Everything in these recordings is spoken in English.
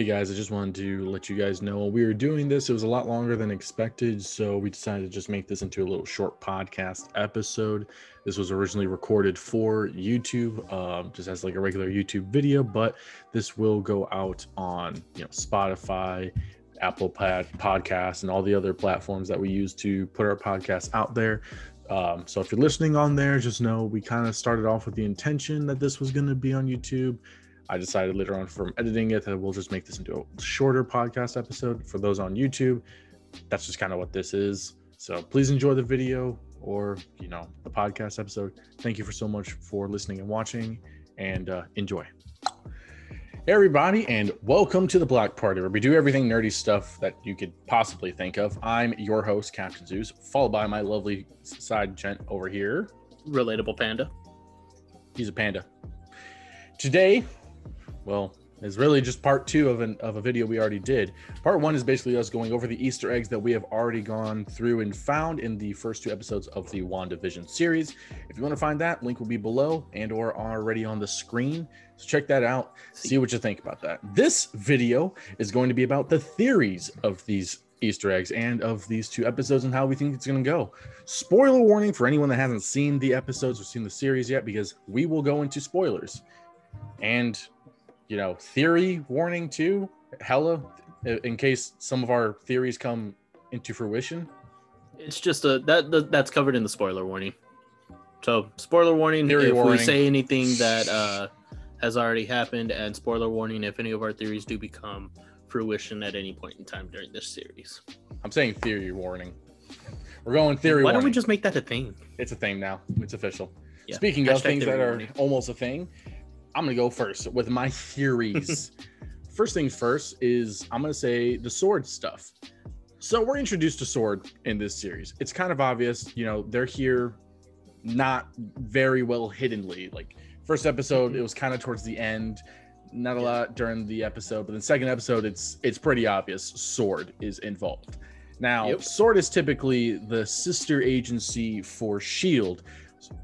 Hey guys, I just wanted to let you guys know we were doing this. It was a lot longer than expected, so we decided to just make this into a little short podcast episode. This was originally recorded for YouTube, um, just as like a regular YouTube video, but this will go out on you know Spotify, Apple Pod Podcasts, and all the other platforms that we use to put our podcasts out there. Um, so if you're listening on there, just know we kind of started off with the intention that this was going to be on YouTube. I decided later on from editing it that we'll just make this into a shorter podcast episode for those on YouTube. That's just kind of what this is. So please enjoy the video or you know the podcast episode. Thank you for so much for listening and watching, and uh, enjoy. Hey everybody, and welcome to the Block Party, where we do everything nerdy stuff that you could possibly think of. I'm your host, Captain Zeus, followed by my lovely side gent over here. Relatable panda. He's a panda. Today, well, is really just part two of, an, of a video we already did. Part one is basically us going over the Easter eggs that we have already gone through and found in the first two episodes of the WandaVision series. If you want to find that, link will be below and or already on the screen. So check that out, see what you think about that. This video is going to be about the theories of these Easter eggs and of these two episodes and how we think it's going to go. Spoiler warning for anyone that hasn't seen the episodes or seen the series yet, because we will go into spoilers. And you know, theory warning too, hella, in case some of our theories come into fruition. It's just a that, that that's covered in the spoiler warning. So spoiler warning Theory if warning. we say anything that uh, has already happened, and spoiler warning if any of our theories do become fruition at any point in time during this series. I'm saying theory warning. We're going theory Why warning. don't we just make that a thing? It's a thing now. It's official. Yeah. Speaking of things that theory are warning. almost a thing, I'm gonna go first with my theories. first things first is I'm gonna say the sword stuff. So we're introduced to sword in this series. It's kind of obvious, you know, they're here not very well hiddenly. Like first episode, it mm-hmm. was kind of towards the end, not a lot during the episode, but the second episode, it's it's pretty obvious sword is involved. Now, Yep. Sword is typically the sister agency for Shield.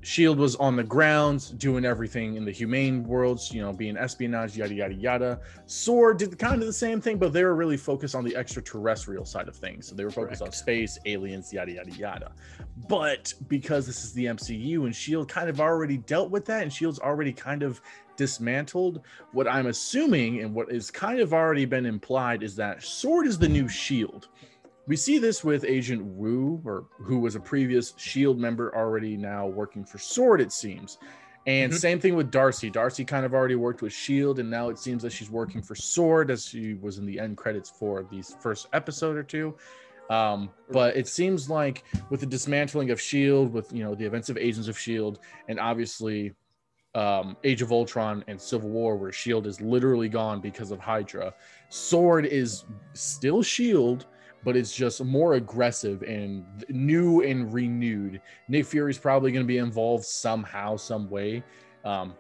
Shield was on the ground doing everything in the humane worlds, you know, being espionage, yada yada yada. Sword did kind of the same thing, but they were really focused on the extraterrestrial side of things. So they were focused on space, aliens, yada yada yada. But because this is the MCU and Shield kind of already dealt with that, and Shield's already kind of dismantled, what I'm assuming and what is kind of already been implied is that Sword is the new Shield. We see this with Agent Woo, or who was a previous Shield member already now working for Sword, it seems. And Mhm. same thing with Darcy. Darcy kind of already worked with Shield, and now it seems that she's working for Sword, as she was in the end credits for the first episode or two. Um, but it seems like with the dismantling of Shield, with you know the events of Agents of Shield, and obviously um, Age of Ultron and Civil War, where Shield is literally gone because of Hydra, Sword is still Shield, but it's just more aggressive and new and renewed. Nick Fury's probably going to be involved somehow, some way. Um,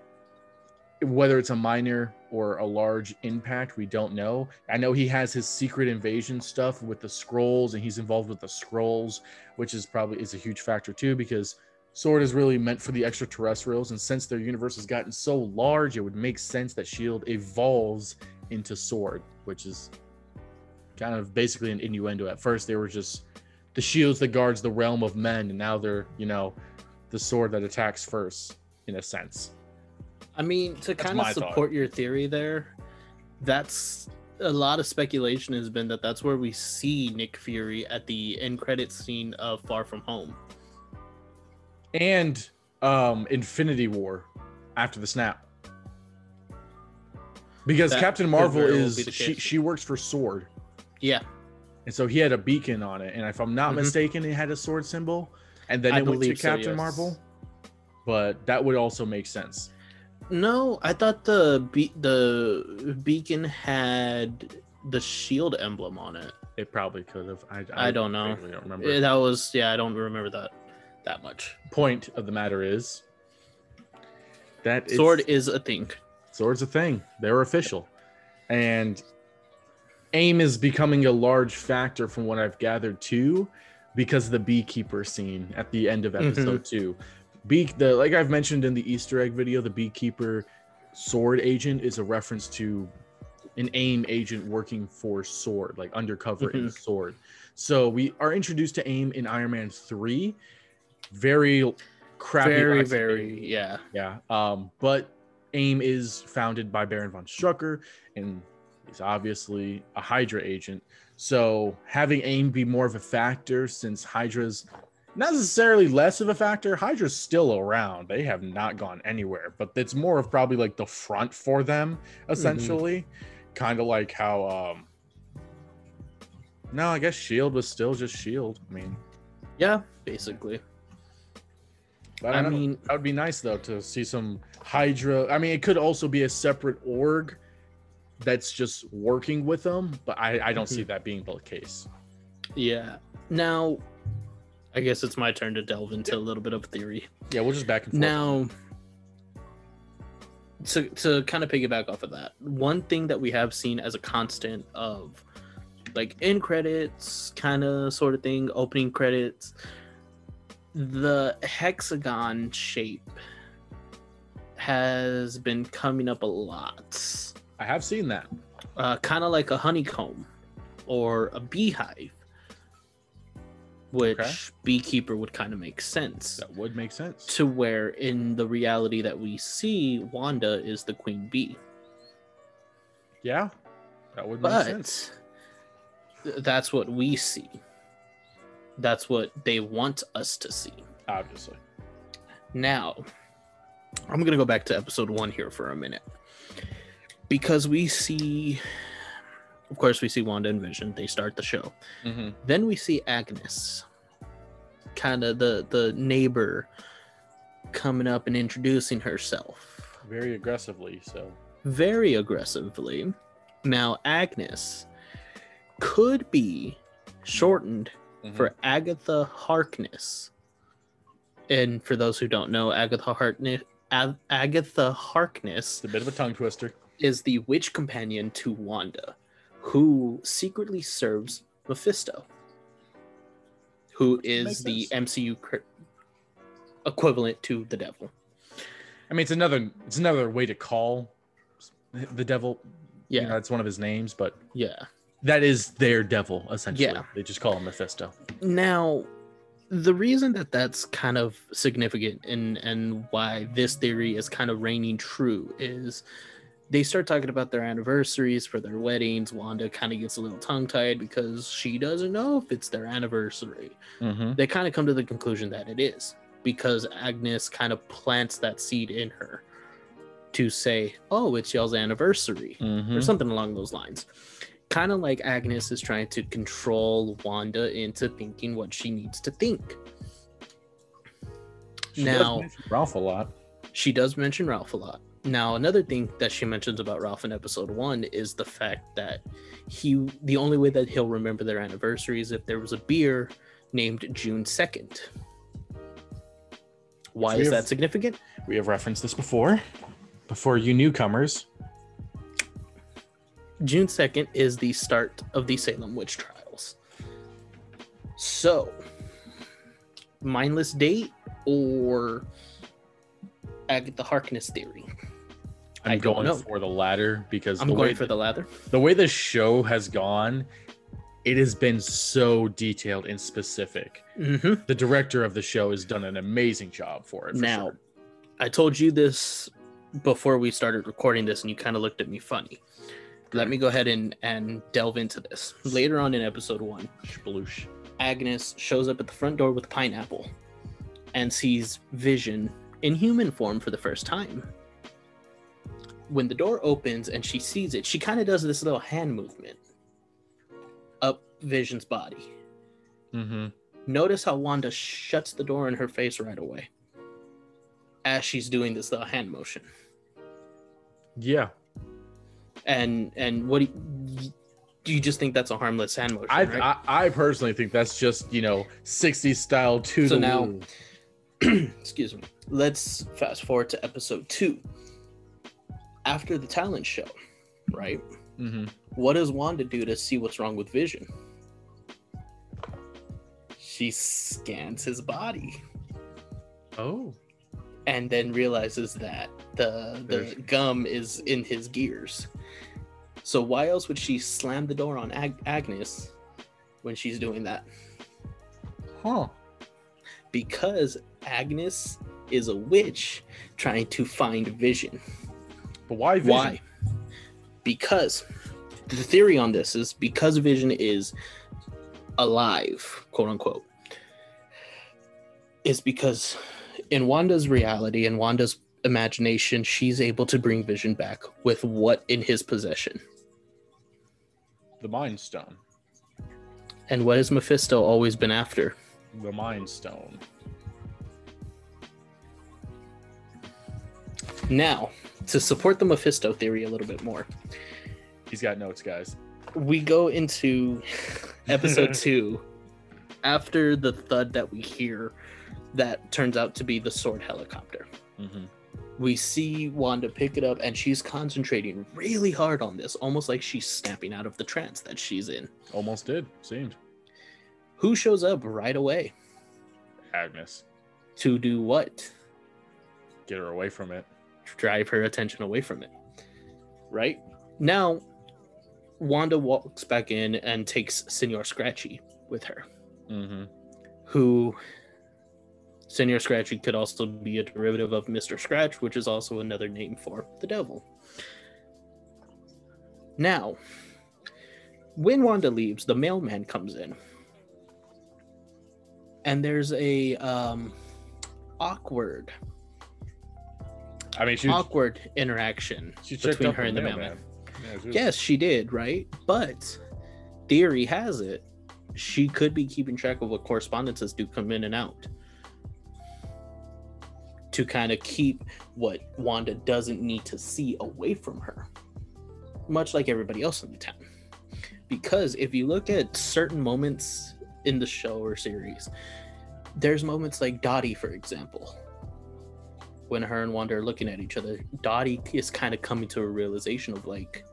whether it's a minor or a large impact, we don't know. I know he has his secret invasion stuff with the Skrulls, and he's involved with the Skrulls, which is probably is a huge factor too, because Sword is really meant for the extraterrestrials, and since their universe has gotten so large, it would make sense that Shield evolves into Sword, which is kind of basically an innuendo. At first, they were just the shields that guards the realm of men, and now they're you know the sword that attacks first, in a sense. I mean, to kind my of thought. support your theory there, that's a lot of speculation has been that that's where we see Nick Fury at the end credits scene of Far From Home. And um Infinity War after the snap. Because That Captain Marvel is she she works for Sword. Yeah, And so he had a beacon on it. And if I'm not Mhm. mistaken, it had a sword symbol. And then I it went to believe so, Captain yes. Marvel. But that would also make sense. no, I thought the be- the beacon had the shield emblem on it. It probably could have. I, I don't know. vaguely don't remember. That was yeah, I don't remember that that much. Point of the matter is that Sword is a thing. Sword's a thing. They're official. And aim is becoming a large factor from what I've gathered too, because of the beekeeper scene at the end of episode two. Bee the like I've mentioned in the Easter egg video, the beekeeper sword agent is a reference to an AIM agent working for Sword, like undercover in Mhm. Sword. So we are introduced to AIM in Iron Man 3. Very crappy. very very yeah Yeah. Um, but AIM is founded by Baron von Strucker, and he's obviously a Hydra agent. So having AIM be more of a factor since Hydra's not necessarily less of a factor, Hydra's still around. They have not gone anywhere, but it's more of probably like the front for them, essentially. Kind of like how um no, I guess Shield was still just Shield. I mean, yeah basically But I I, mean, mean- that would be nice though to see some Hydra. I mean, it could also be a separate org that's just working with them, but I, I don't see mm-hmm. that being the case. yeah now i guess it's my turn to delve into a little bit of theory Yeah, we'll just back and forth. Now, to to kind of piggyback off of that, one thing that we have seen as a constant of like in credits, kind of sort of thing, opening credits, the hexagon shape has been coming up a lot. I have seen that. Uh, kind of like a honeycomb or a beehive, which Okay. beekeeper would kind of make sense That would make sense. to where in the reality that we see wanda is the queen bee Yeah, that would make sense. but th- that's what we see that's what they want us to see Obviously. now i'm gonna go back to episode one here for a minute because we see of course we see wanda and vision they start the show Mm-hmm. Then we see Agnes, kind of the the neighbor, coming up and introducing herself Very aggressively. So very aggressively. Now Agnes could be shortened Mhm. for Agatha Harkness. And for those who don't know, Agatha Harkness, Ag- Agatha Harkness it's a bit of a tongue twister. Is the witch companion to Wanda, who secretly serves Mephisto, who is the. MCU cr- equivalent to the devil. I mean, it's another it's another way to call the devil. Yeah, you know, that's one of his names, but yeah. that is their devil essentially. Yeah. They just call him Mephisto. Now, the reason that that's kind of significant and and why this theory is kind of reigning true is they start talking about their anniversaries for their weddings. Wanda kind of gets a little tongue tied because she doesn't know if it's their anniversary. Mm-hmm. they kind of come to the conclusion that it is because Agnes kind of plants that seed in her to say, "Oh, it's y'all's anniversary," Mm-hmm. or something along those lines. Kind of like Agnes is trying to control Wanda into thinking what she needs to think. She Now- Ralph a lot. She does mention Ralph a lot. Now, another thing that she mentions about Ralph in episode one is the fact that he, the only way that he'll remember their anniversary is if there was a beer named June 2nd. Why We is have- that significant? We have referenced this before. Before you newcomers. June 2nd is the start of the Salem witch trials. So, mindless date or Agatha Harkness theory? I'm I going know. for the latter because I'm the going way for the latter. the way the show has gone, it has been so detailed and specific. Mm-hmm. The director of the show has done an amazing job for it. For Now, sure. I told you this before we started recording this, and you kind of looked at me funny. Let me go ahead and, and delve into this. Later on in episode one, Sploosh. Agnes shows up at the front door with pineapple and sees Vision in human form for the first time. When the door opens and she sees it, she kind of does this little hand movement up Vision's body. Mm-hmm. Notice how Wanda shuts the door in her face right away as she's doing this little hand motion. Yeah, And and what do you, do you just think that's a harmless hand motion? I, right? I I personally think that's just you know 60s style to So now- excuse me. Let's fast forward to episode two. After the talent show, right? Mhm. What does Wanda do to see what's wrong with Vision? She scans his body Oh, and then realizes that the the There's- gum is in his gears. So why else would she slam the door on Ag- Agnes when she's doing that? Huh. Because Agnes is a witch trying to find Vision. But why Vision? Why? Because the theory on this is because Vision is alive, quote unquote, is because in Wanda's reality and Wanda's imagination, she's able to bring Vision back with what in his possession. The Mind Stone. And what has Mephisto always been after? The Mind Stone. Now, to support the Mephisto theory a little bit more, He's got notes, guys. we go into episode two after the thud that we hear that turns out to be the sword helicopter. Mm-hmm. We see Wanda pick it up and she's concentrating really hard on this, almost like she's snapping out of the trance that she's in. Almost did. Seemed. Who shows up right away Agnes. to do what? Get her away from it. Drive her attention away from it. Right? Now, Wanda walks back in and takes Senor Scratchy with her. Mm-hmm. who Senor Scratchy could also be a derivative of Mr. Scratch, which is also another name for the devil. Now, when Wanda leaves, the mailman comes in. And there's a um awkward I mean, she, awkward interaction she between her and the mailman. Yeah, she was- Yes, she did, right? But theory has it she could be keeping track of what correspondences do come in and out to kind of keep what Wanda doesn't need to see away from her, much like everybody else in the town. Because if you look at certain moments in the show or series, there's moments like Dottie, for example, when her and Wanda are looking at each other. Dottie is kind of coming to a realization of like,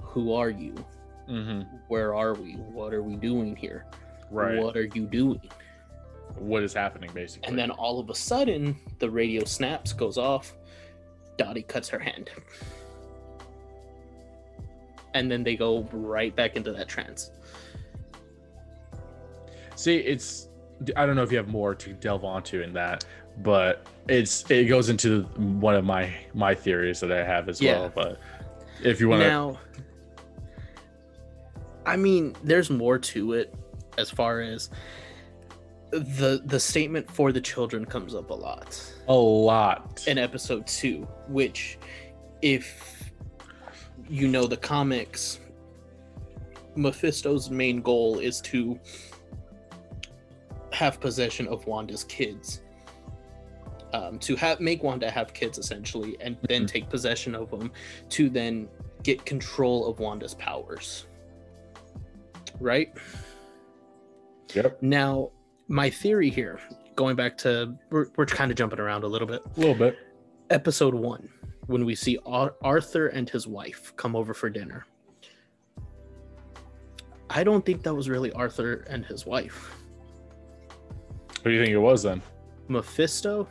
who are you? Mhm. Where are we? What are we doing here? Right. What? What are you doing? what is happening, basically? And then all of a sudden, the radio snaps, goes off. Dottie cuts her hand. And then they go right back into that trance. See, it's I don't know if you have more to delve onto in that, but it's it goes into one of my my theories that I have as Yeah. well. But if you want to, Now, I mean, there's more to it as far as the the statement for the children comes up a lot. a lot. in episode two, which, if you know the comics, Mephisto's main goal is to have possession of Wanda's kids. Um, to have make Wanda have kids essentially, and then Mhm. take possession of them to then get control of Wanda's powers. Right yep, now, my theory here, going back to we're, we're kind of jumping around a little bit a little bit. episode one when we see Ar- Arthur and his wife come over for dinner. I don't think that was really Arthur and his wife. What do you think it was then? Mephisto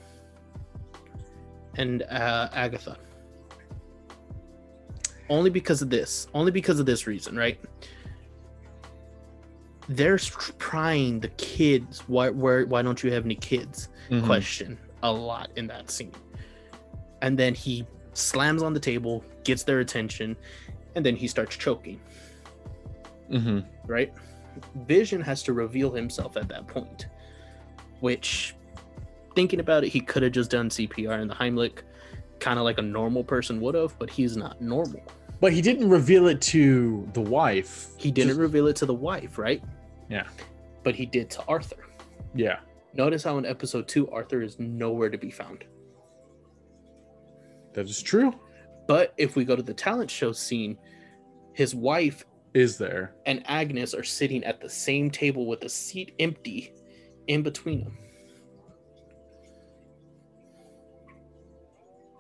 and uh, Agatha. Only because of this. Only because of this reason, right? They're prying the kids. Why? Where? Why don't you have any kids? Mhm. question a lot in that scene. And then he slams on the table, gets their attention, and then he starts choking, Mhm. right? Vision has to reveal himself at that point, which, thinking about it, he could have just done CPR in the Heimlich, kind of like a normal person would have, but he's not normal. But he didn't reveal it to the wife. He didn't Just- reveal it to the wife, right? Yeah. But he did to Arthur. yeah. Notice how in episode two, Arthur is nowhere to be found. That is true. But if we go to the talent show scene, his wife Is there? and Agnes are sitting at the same table with the seat empty in between them.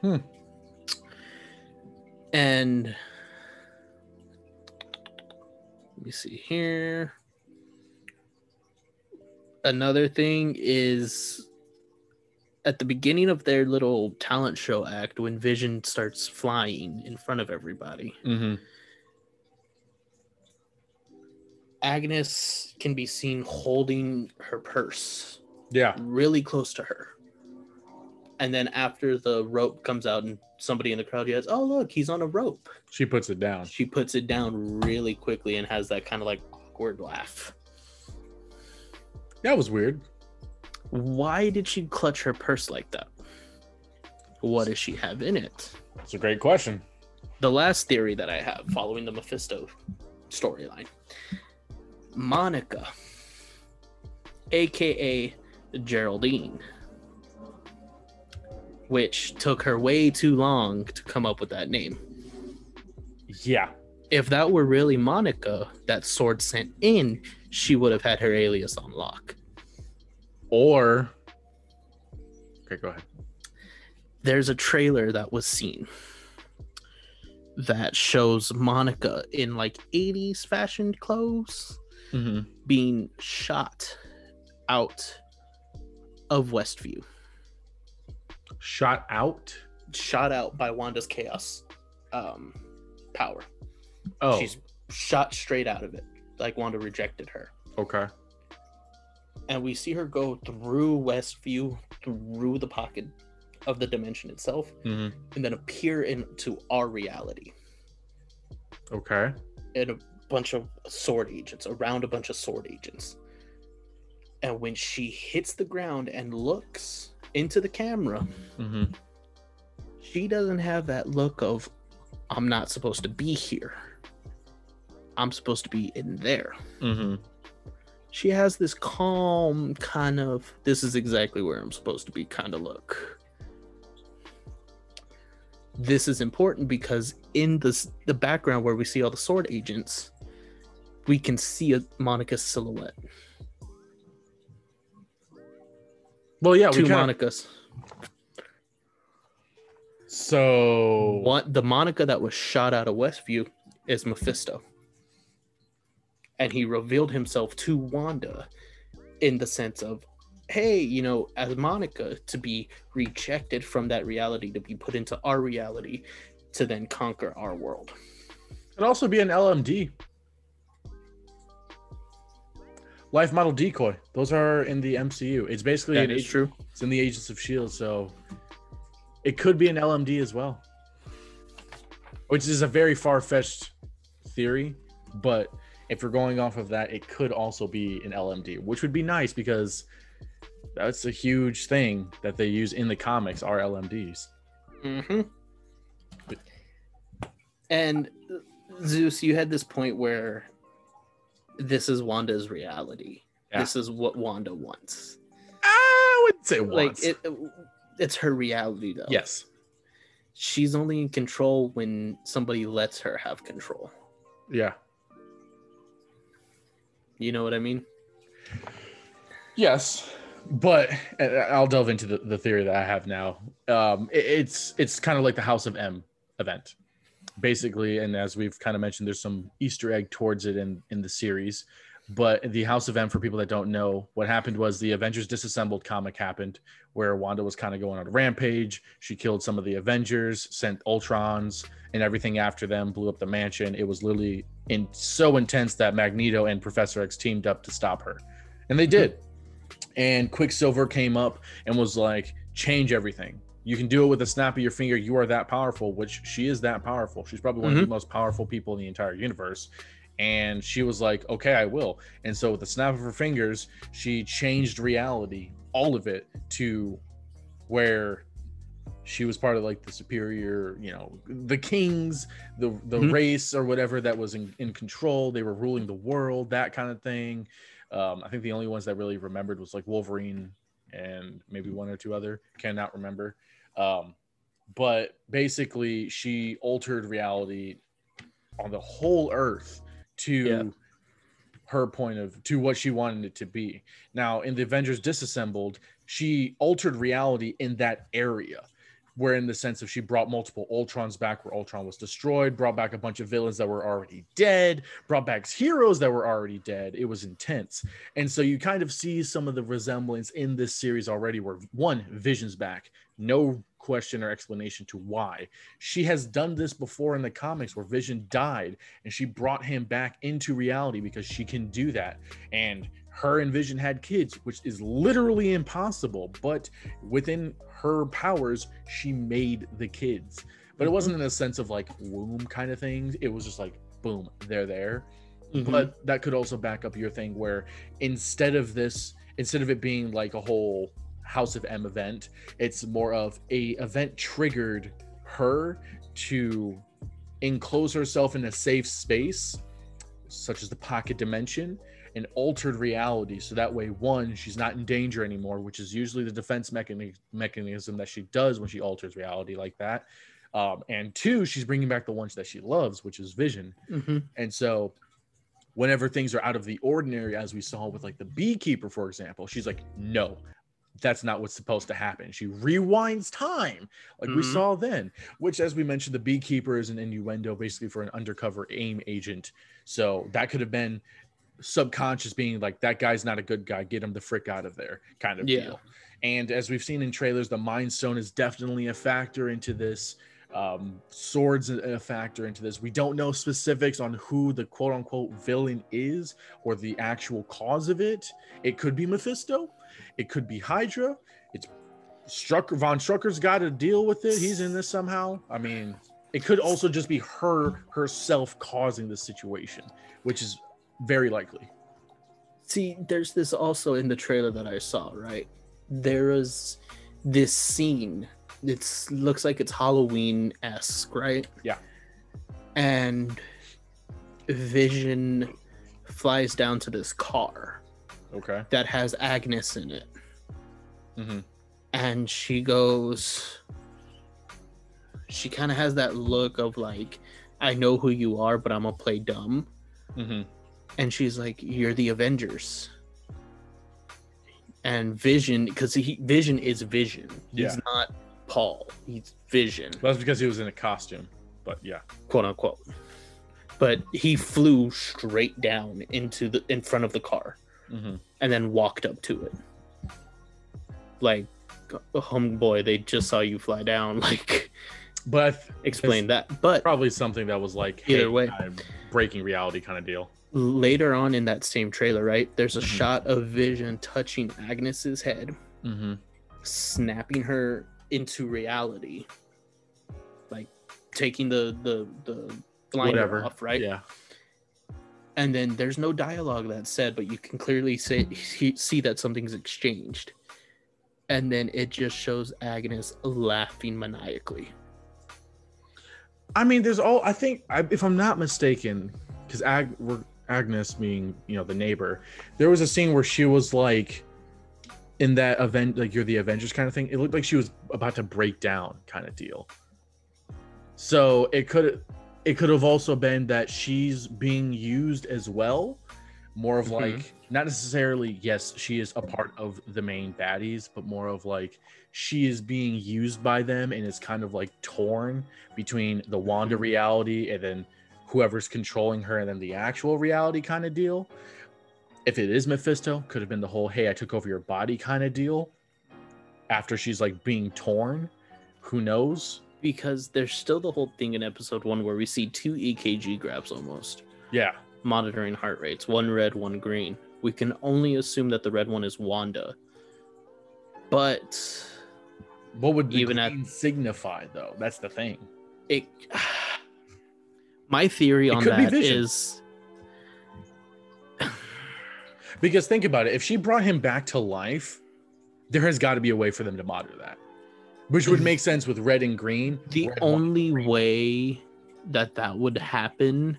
Hmm. And let me see here. Another thing is at the beginning of their little talent show act, when Vision starts flying in front of everybody, Mm-hmm. Agnes can be seen holding her purse Yeah. really close to her. And then after the rope comes out and somebody in the crowd yells, "Oh look, he's on a rope." She puts it down. She puts it down really quickly and has that kind of like awkward laugh. That was weird. Why did she clutch her purse like that? What does she have in it? That's a great question. The last theory that I have following the Mephisto storyline Monica, aka Geraldine, which took her way too long to come up with that name. Yeah. If that were really Monica that Sword sent in, she would have had her alias on lock. Or Okay, go ahead. there's a trailer that was seen that shows Monica in like 80s fashioned clothes Mm-hmm. being shot out of Westview, Shot out. shot out by Wanda's chaos um, power. Oh, She's shot straight out of it, like Wanda rejected her. okay. And we see her go through Westview, through the pocket of the dimension itself, Mm-hmm. and then appear into our reality. Okay. and bunch of sword agents around a bunch of sword agents. And when she hits the ground and looks into the camera, Mm-hmm. she doesn't have that look of, I'm not supposed to be here. I'm supposed to be in there. Mm-hmm. She has this calm kind of, this is exactly where I'm supposed to be kind of look. This is important because in this, the background where we see all the sword agents, we can see a Monica's silhouette. Well, yeah, Two kind Monicas. So what the Monica that was shot out of Westview is Mephisto. And he revealed himself to Wanda in the sense of, hey, you know, as Monica, to be rejected from that reality, to be put into our reality, to then conquer our world. Could also be an LMD. Life model decoy. Those are in the MCU. It's basically That an is ag- true. It's in the Agents of Shield, so it could be an LMD as well. Which is a very far-fetched theory, but if we're going off of that, it could also be an LMD, which would be nice because that's a huge thing that they use in the comics are LMDs. Mm-hmm. And Zeus, you had this point where this is Wanda's reality. Yeah. This is what Wanda wants. I wouldn't say Like once. it, it's her reality though. yes. she's only in control when somebody lets her have control. Yeah. You know what I mean? Yes, but uh, I'll delve into the, the theory that I have now. Um, it- it's it's kind of like the House of M event, basically. And as we've kind of mentioned, there's some Easter egg towards it in in the series. But the House of M, for people that don't know, what happened was the Avengers Disassembled comic happened, where Wanda was kind of going on a rampage. She killed some of the Avengers, sent Ultrons and everything after them, blew up the mansion. It was literally in so intense that Magneto and Professor X teamed up to stop her, and they did. And Quicksilver came up and was like, "Change everything. You can do it with a snap of your finger. You are that powerful." Which she is that powerful. She's probably one of the most powerful people in the entire universe. And she was like, "Okay, I will." And so, with the snap of her fingers, she changed reality, all of it, to where she was part of like the superior, you know, the kings, the the Mhm. race or whatever that was in, in control. They were ruling the world, that kind of thing. Um, I think the only ones that really remembered was like Wolverine and maybe one or two other. Cannot remember. Um, but basically, she altered reality on the whole Earth to Yeah. her point of to what she wanted it to be. Now, in the Avengers Disassembled, she altered reality in that area. Where, in the sense of she brought multiple Ultrons back where Ultron was destroyed, brought back a bunch of villains that were already dead, brought back heroes that were already dead. It was intense. And so you kind of see some of the resemblance in this series already where one, Vision's back. No question or explanation to why. She has done this before in the comics where Vision died and she brought him back into reality because she can do that. And her and Vision had kids, which is literally impossible, but within her powers, she made the kids. But it wasn't in a sense of like womb kind of things. It was just like, boom, they're there. Mhm. But that could also back up your thing where instead of this, instead of it being like a whole House of M event, it's more of a event triggered her to enclose herself in a safe space, such as the pocket dimension, an altered reality. So that way, one, she's not in danger anymore, which is usually the defense mechani- mechanism that she does when she alters reality like that. Um, and two, she's bringing back the ones that she loves, which is Vision. Mhm. And so, whenever things are out of the ordinary, as we saw with like the beekeeper, for example, she's like, no, that's not what's supposed to happen. She rewinds time, like we Mhm. saw then, which, as we mentioned, the beekeeper is an innuendo basically for an undercover AIM agent. So, that could have been subconscious being like, that guy's not a good guy, get him the frick out of there, kind of Yeah. deal. And as we've seen in trailers, the Mind Stone is definitely a factor into this um, swords a factor into this. We don't know specifics on who the quote unquote villain is or the actual cause of it. It could be Mephisto, it could be Hydra. It's Strucker von Strucker's got to deal with it. He's in this somehow. I mean, it could also just be her herself causing the situation, which is very likely. See, there's this also in the trailer that I saw, right? There is this scene. It looks like it's Halloween esque, right? Yeah. And Vision flies down to this car Okay. that has Agnes in it. hmm And she goes, she kind of has that look of like, I know who you are, but I'm going to play dumb. hmm and she's like you're the avengers and vision because he vision is vision he's not paul he's vision That's because he was in a costume. But yeah. quote unquote but he flew straight down into the in front of the car hmm and then walked up to it like homeboy they just saw you fly down like But explain that but probably something that was like Either hey, way. I'm breaking reality kind of deal. later on in that same trailer right there's a Mhm. shot of vision touching agnes's head Mm-hmm. snapping her into reality like taking the the the Whatever. off right Yeah. And then there's no dialogue that's said but you can clearly see, see that something's exchanged and then it just shows agnes laughing maniacally I mean, there's all I think if I'm not mistaken, because Ag, Agnes being you know the neighbor, there was a scene where she was like in that event, like you're the Avengers kind of thing. It looked like she was about to break down, kind of deal. So it could it could have also been that she's being used as well, more of Mhm. like not necessarily yes she is a part of the main baddies, but more of like she is being used by them and is kind of like torn between the Wanda reality and then whoever's controlling her and then the actual reality kind of deal. If it is Mephisto, could have been the whole hey, I took over your body kind of deal after she's like being torn. Who knows? Because there's still the whole thing in episode one where we see two ekg grabs almost Yeah. monitoring heart rates one red one green we can only assume that the red one is wanda but What would Even at- signify though? That's the thing. it my theory It on be is Because think about it, if she brought him back to life, there has got to be a way for them to monitor that. Which would make sense with red and green. the Red, only green. way that that would happen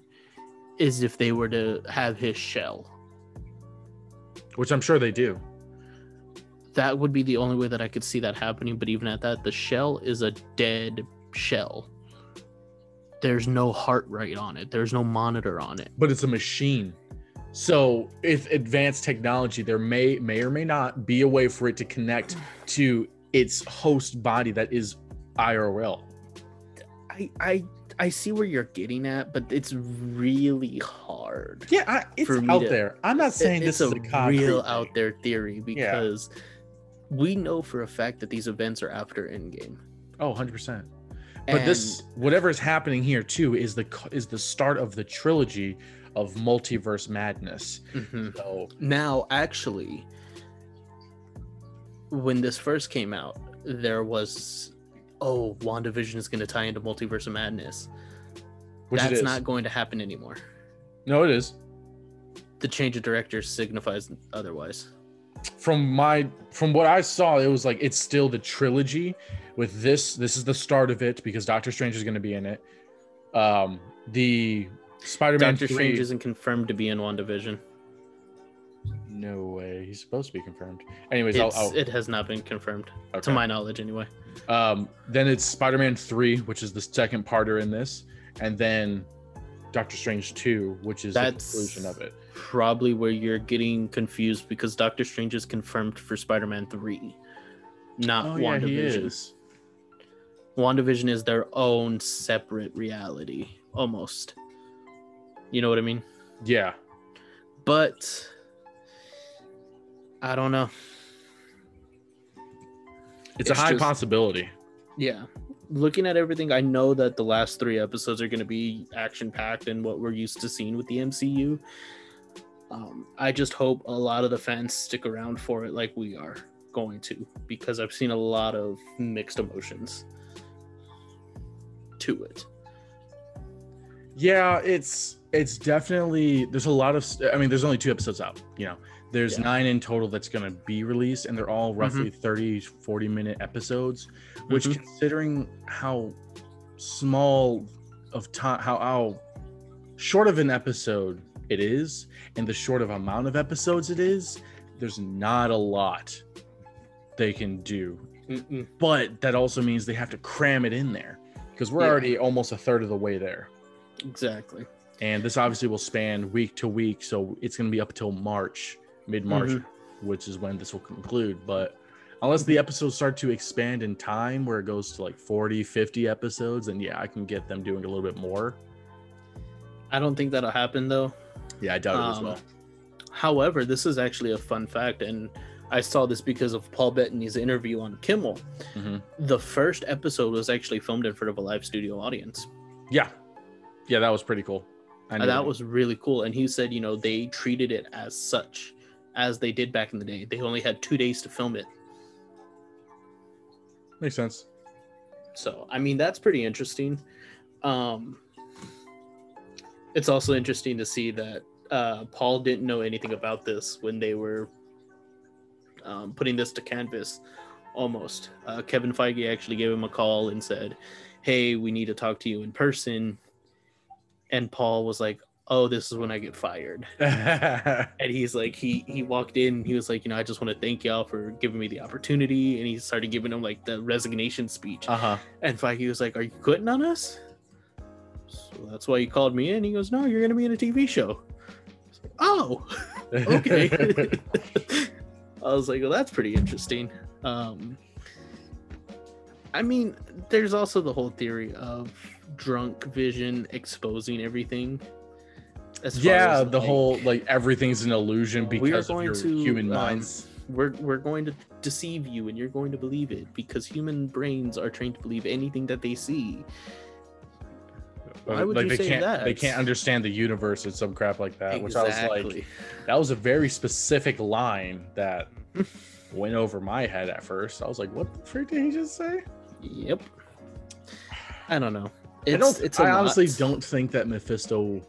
is if they were to have his shell which I'm sure they do. that would be the only way that i could see that happening but even at that the shell is a dead shell there's no heart rate on it there's no monitor on it But it's a machine. So if advanced technology, there may may or may not be a way for it to connect to its host body that is IRL. i i i see where you're getting at but it's really hard Yeah, I, it's out to- there. I'm not saying It- this is a, real thing. out there theory because we know for a fact that these events are after endgame Oh, 100%. But this whatever is happening here too is the is the start of the trilogy of multiverse madness. Mhm. So Now, actually, when this first came out, there was, oh, WandaVision is going to tie into Multiverse of Madness. which That's not going to happen anymore. No, it is. The change of director signifies otherwise. From my from what I saw, it was like it's still the trilogy. With this, this is the start of it because Doctor Strange is going to be in it. Um, the Spider-Man Doctor 3 Strange isn't confirmed to be in WandaVision. No way. He's supposed to be confirmed. Anyways, I'll, I'll It has not been confirmed, to my knowledge, anyway. Um, then it's Spider-Man 3, which is the second parter in this, and then Doctor Strange 2, which is That's- the conclusion of it. Probably where you're getting confused because Doctor Strange is confirmed for Spider Man 3, not Oh yeah, he WandaVision. is. WandaVision is their own separate reality, almost. You know what I mean? Yeah. But I don't know. It's, a high just- possibility. Yeah. Looking at everything, I know that the last three episodes are going to be action packed and what we're used to seeing with the MCU. Um, I just hope a lot of the fans stick around for it like we are going to because I've seen a lot of mixed emotions to it. Yeah, it's it's definitely there's a lot of I mean there's only two episodes out, you know. There's Yeah. Mm-hmm. 9 in total that's going to be released and they're all roughly 30 40 minute episodes, which Mhm. considering how small of time how how short of an episode it is and the short of amount of episodes it is, there's not a lot they can do Mm-mm. but that also means they have to cram it in there because we're Yeah. already almost a third of the way there Exactly. and this obviously will span week to week so it's going to be up until march mid-march Mhm. which is when this will conclude but unless the episodes start to expand in time where it goes to like 40 50 episodes then yeah i can get them doing a little bit more I don't think that'll happen though. yeah i doubt it as Um, well However, this is actually a fun fact, and I saw this because of Paul Bettany's interview on Kimmel. Mhm. The first episode was actually filmed in front of a live studio audience. yeah yeah that was pretty cool I And that was really cool. And he said, you know, they treated it as such as they did back in the day. They only had two days to film it. makes sense So, I mean, that's pretty interesting. Um, it's also interesting to see that uh, Paul didn't know anything about this when they were um, putting this to canvas. Almost, uh, Kevin Feige actually gave him a call and said, "Hey, we need to talk to you in person." And Paul was like, "Oh, this is when I get fired." And he's like, he he walked in he was like, you know, I just want to thank y'all for giving me the opportunity. And he started giving him like the resignation speech. uh-huh And Feige was like, Are you quitting on us? So that's why you called me in. He goes, No, you're going to be in a TV show. Like, oh, okay. I was like, Well, that's pretty interesting. Um, I mean, there's also the whole theory of drunk vision exposing everything. Yeah the like, whole like everything's an illusion because of your to, human um, minds we're we're going to deceive you and you're going to believe it because human brains are trained to believe anything that they see. Why would like you they say can't that? they can't understand the universe or some crap like that which i was like that was a very specific line that went over my head at first i was like what the frick did he just say Yep. I don't know. i It's don't it's i honestly lot. don't think that mephisto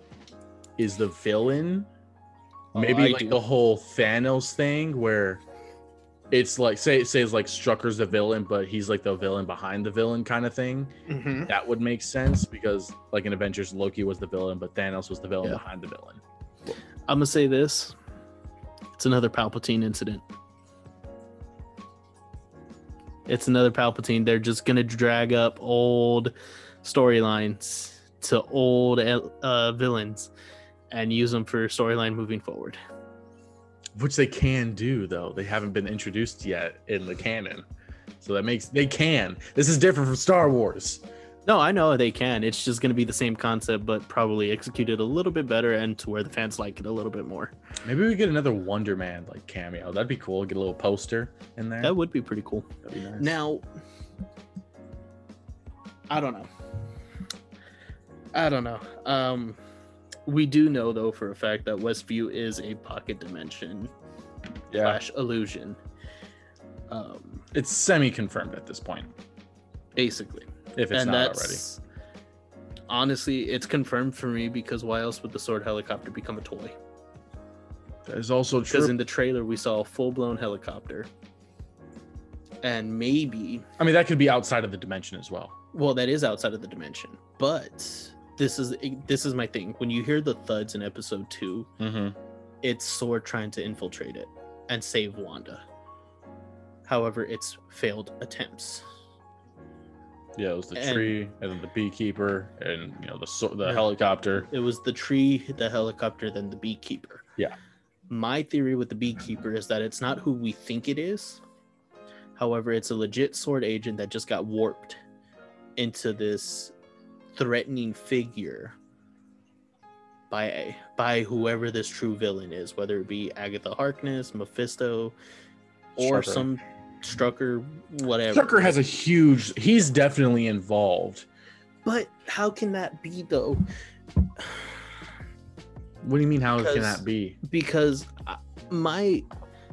is the villain Oh, maybe I like do. the whole thanos thing where it's like say say it's like strucker's the villain but he's like the villain behind the villain kind of thing Mhm. that would make sense because like in avengers loki was the villain but thanos was the villain Yeah. behind the villain I'm gonna say this. It's another Palpatine incident. It's another Palpatine. They're just gonna drag up old storylines to old uh, villains and use them for storyline moving forward. which they can do though they haven't been introduced yet in the canon so that makes they can this is different from star wars No, I know they can. It's just going to be the same concept, but probably executed a little bit better and to where the fans like it a little bit more. maybe we get another wonder man like cameo that'd be cool get a little poster in there That would be pretty cool. That'd be nice. Now, I don't know. I don't know. Um, we do know though for a fact that Westview is a pocket dimension Yeah, slash illusion. Um, it's semi-confirmed at this point, basically, if it's and not already. honestly, it's confirmed for me because why else would the sword helicopter become a toy? That is also true. Because in the trailer we saw a full blown helicopter, and maybe I mean, that could be outside of the dimension as well. well that is outside of the dimension, but this is this is my thing. When you hear the thuds in episode two, Mm-hmm. it's Sword trying to infiltrate it and save Wanda. However, it's failed attempts. Yeah, it was the And- tree, and then the beekeeper, and you know the the Yeah. helicopter. It was the tree, the helicopter, then the beekeeper. Yeah. My theory with the beekeeper is that it's not who we think it is. However, it's a legit sword agent that just got warped into this threatening figure by by whoever this true villain is, whether it be Agatha Harkness, Mephisto, or Strucker. some Strucker, whatever. Strucker has a huge. He's definitely involved. But how can that be though? What do you mean? How can that be? because I- my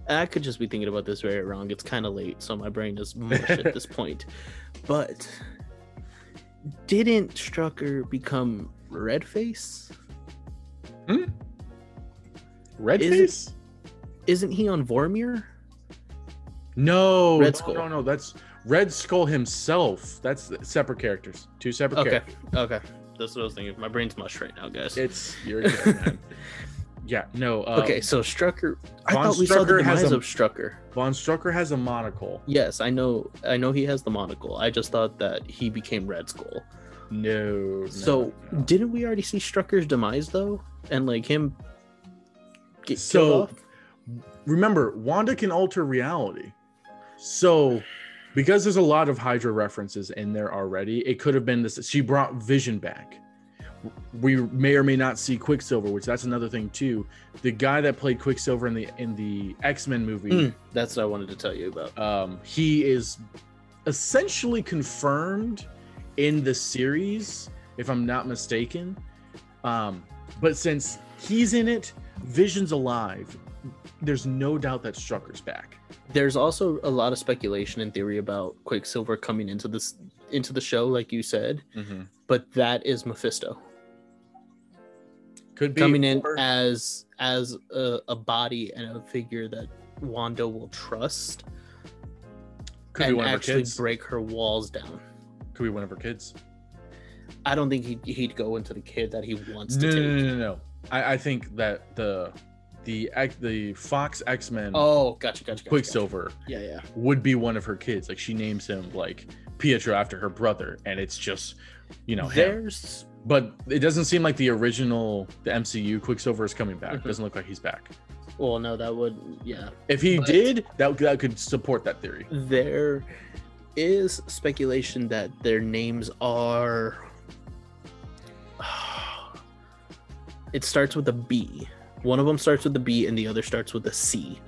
I could just be thinking about this very wrong. It's kind of late, so my brain is mush at this point. But didn't Strucker become Redface? Red Is it- face? Isn't he on Vormir? No, Red no, Skull. No, no, that's Red Skull himself. That's separate characters. Two separate Okay, characters. okay, that's what I was thinking. My brain's mush right now, guys. It's you're good, man. Yeah, no. Uh, okay, so Strucker. I Von thought we saw the Strucker has demise a- of Strucker. Von Strucker has a monocle. Yes, I know. I know he has the monocle. I just thought that he became Red Skull. No. no, So no. didn't we already see Strucker's demise though, and like him get So- killed off? remember, Wanda can alter reality. So, because there's a lot of Hydra references in there already, it could have been this. She brought Vision back. We may or may not see Quicksilver, which that's another thing too. The guy that played Quicksilver in the in the X Men movie, Mm, that's what I wanted to tell you about. um, he is essentially confirmed in the series, if I'm not mistaken. Um, but since he's in it, Vision's alive. There's no doubt that Strucker's back. There's also a lot of speculation and theory about Quicksilver coming into this into the show, like you said, mm-hmm. but that is Mephisto Could be coming in or- as as a, a body and a figure that Wanda will trust could be and one of her actually kids. break her walls down. Could be one of her kids. I don't think he'd, he'd go into the kid that he wants to No, take. no, no, no, no. I, I think that the the the Fox X Men Oh, gotcha, gotcha, gotcha. gotcha. Quicksilver Yeah, yeah. would be one of her kids. Like she names him like Pietro after her brother, and it's just you know him. There's But it doesn't seem like the original the MCU Quicksilver is coming back. Mhm. Doesn't look like he's back. well, no, that would yeah. If he But- did, that that could support that theory. There is speculation that their names are. It starts with a B. One of them starts with a B, and the other starts with a C.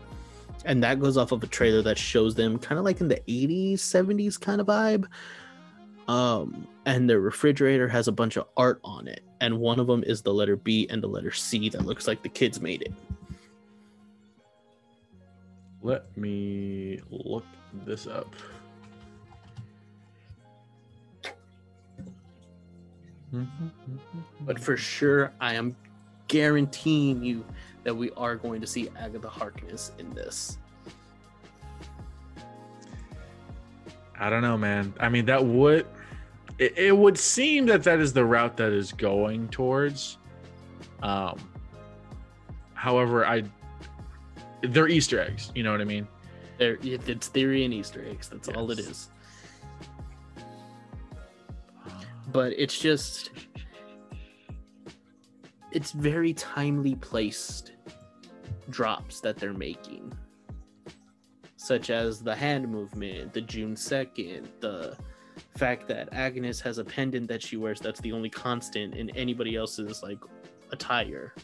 And that goes off of a trailer that shows them kind of like in the 80s, 70s kind of vibe. Um, and their refrigerator has a bunch of art on it, and one of them is the letter B and the letter C that looks like the kids made it. Let me look this up. Mm-hmm, mm-hmm, but mm-hmm. for sure i am guaranteeing you that we are going to see agatha harkness in this I don't know, man. I mean, that would it, it would seem that that is the route that is going towards. Um, however, I they're Easter eggs. You know what I mean? there it- it's theory and easter eggs that's all it is. But it's just it's very timely placed drops that they're making such as the hand movement the june 2nd the fact that agnes has a pendant that she wears that's the only constant in anybody else's like attire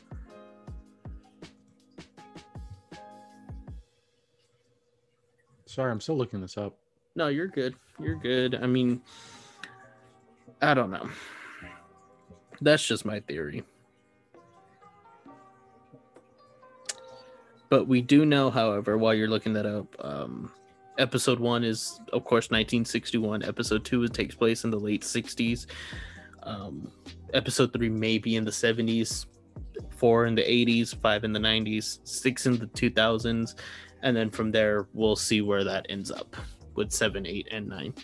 Sorry, I'm still looking this up. No, you're good. You're good. I mean, I don't know. That's just my theory. But we do know, however, while you're looking that up, um, episode one is, of course, 1961. Episode two takes place in the late 60s. Um, episode three may be in the 70s, four in the 80s, five in the 90s, six in the 2000s, and then from there we'll see where that ends up with seven, eight, and nine.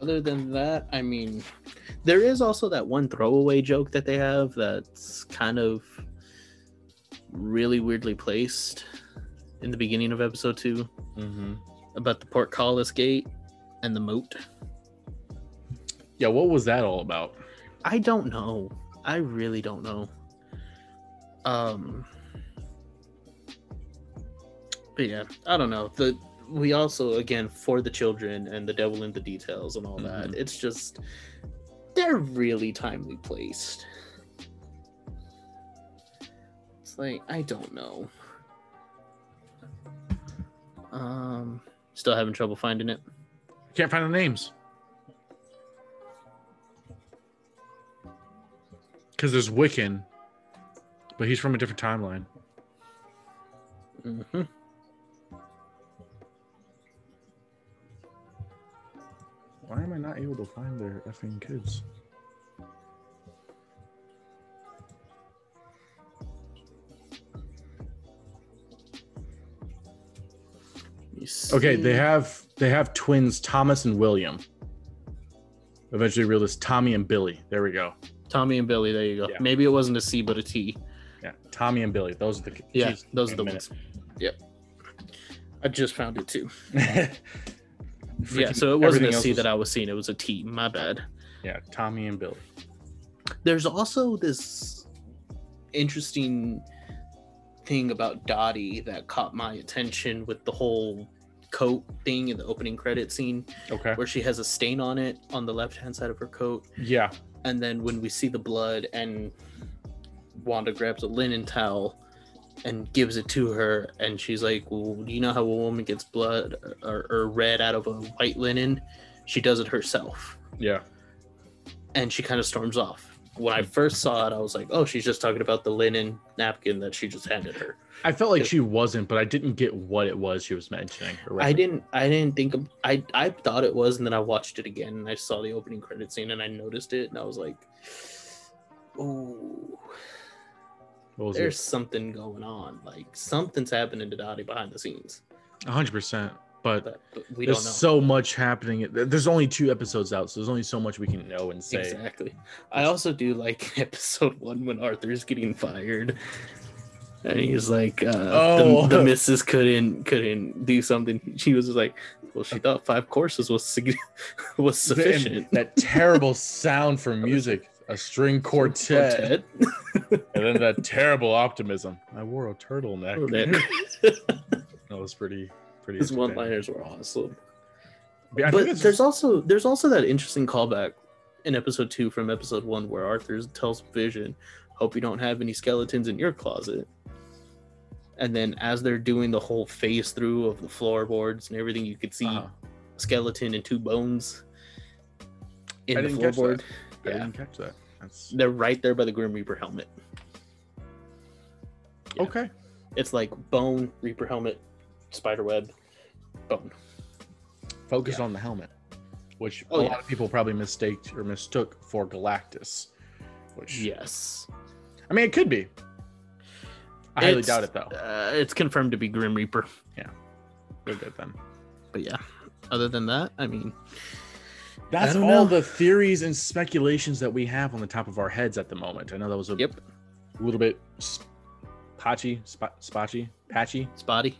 Other than that, I mean, there is also that one throwaway joke that they have that's kind of really weirdly placed in the beginning of episode 2 Mm-hmm. about the portcullis gate and the moat. Yeah, what was that all about? I don't know. I really don't know. Um But yeah, I don't know. The we also again for the children and the devil in the details and all that. Mhm. It's just they're really timely placed. It's like I don't know. Um still having trouble finding it. Can't find the names. Because there's Wiccan, but he's from a different timeline. hmm Not able to find their effing kids? Okay, they have they have twins Thomas and William. Eventually realized Tommy and Billy. There we go. Tommy and Billy. There you go. Yeah. Maybe it wasn't a C, but a T. Yeah, Tommy and Billy. Those are the Yeah, those are the a ones. Yep. I just found it too. minute. yeah, so it wasn't everything a else C was- that I was seeing. It was a T. My bad. Yeah, Tommy and Billy. There's also this interesting thing about Dottie that caught my attention with the whole coat thing in the opening credit scene Okay. where she has a stain on it on the left hand side of her coat. Yeah. and then when we see the blood and wanda grabs a linen towel and gives it to her and she's like well do you know how a woman gets blood or, or red out of a white linen? She does it herself. Yeah. and she kind of storms off. When i hmm. first saw it i was like oh she's just talking about the linen napkin that she just handed her. I felt like she wasn't, but I didn't get what it was she was mentioning. or i didn't i didn't think of, i i thought it was and then i watched it again and i saw the opening credit scene and i noticed it and i was like oh there's it? something going on. Like something's happening to Dottie behind the scenes, hundred percent. But but, but we there's don't know so much happening. There's only two episodes out, so there's only so much we can know and say. exactly. I also do like episode one when Arthur's getting fired, and he's like, uh, Oh. the, the missus couldn't couldn't do something. She was like, well, she thought five courses was was And sufficient. that terrible sound for music, a string quartet, Quartet. and then that terrible optimism. I wore a turtleneck. That- that was pretty, pretty. His one-liners were awesome. Yeah, but there's also there's also that interesting callback in episode two from episode one where Arthur tells Vision, "Hope you don't have any skeletons in your closet." And then as they're doing the whole phase through of the floorboards and everything, you could see Uh-huh. a skeleton and two bones in the didn't catch that. floorboard. I Yeah, didn't catch that. That's they're right there by the Grim Reaper helmet. Yeah. okay. It's like bone, Reaper helmet, spider web, bone. Focus Yeah. on the helmet, which Oh, a yeah. lot of people probably mistaked or mistook for Galactus. Which Yes. I mean, it could be. I highly It's- doubt it though. Uh, it's confirmed to be Grim Reaper. Yeah, we're good then. But yeah, other than that, I mean, That's all know. the theories and speculations that we have on the top of our heads at the moment. I know that was a Yep. little bit patchy, sp- spotchy, patchy. Spotty,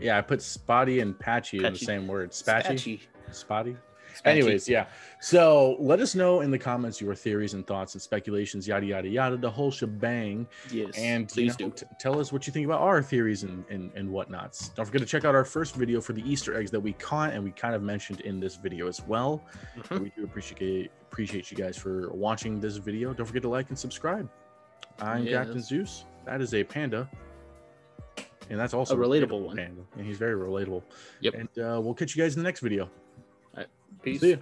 Yeah, I put spotty and patchy, in the same word. Spatchy, spotty. Anyways, yeah. So let us know in the comments your theories and thoughts and speculations, yada yada yada, the whole shebang. yes, And please you know, do. t- tell us what you think about our theories and, and and whatnots. Don't forget to check out our first video for the Easter eggs that we caught and we kind of mentioned in this video as well. Mhm. We do appreciate appreciate you guys for watching this video. Don't forget to like and subscribe. I'm Yes. Captain Zeus. That is a panda. and that's also A relatable one. And, and he's very relatable. Yep. And uh, we'll catch you guys in the next video. Peace. See ya.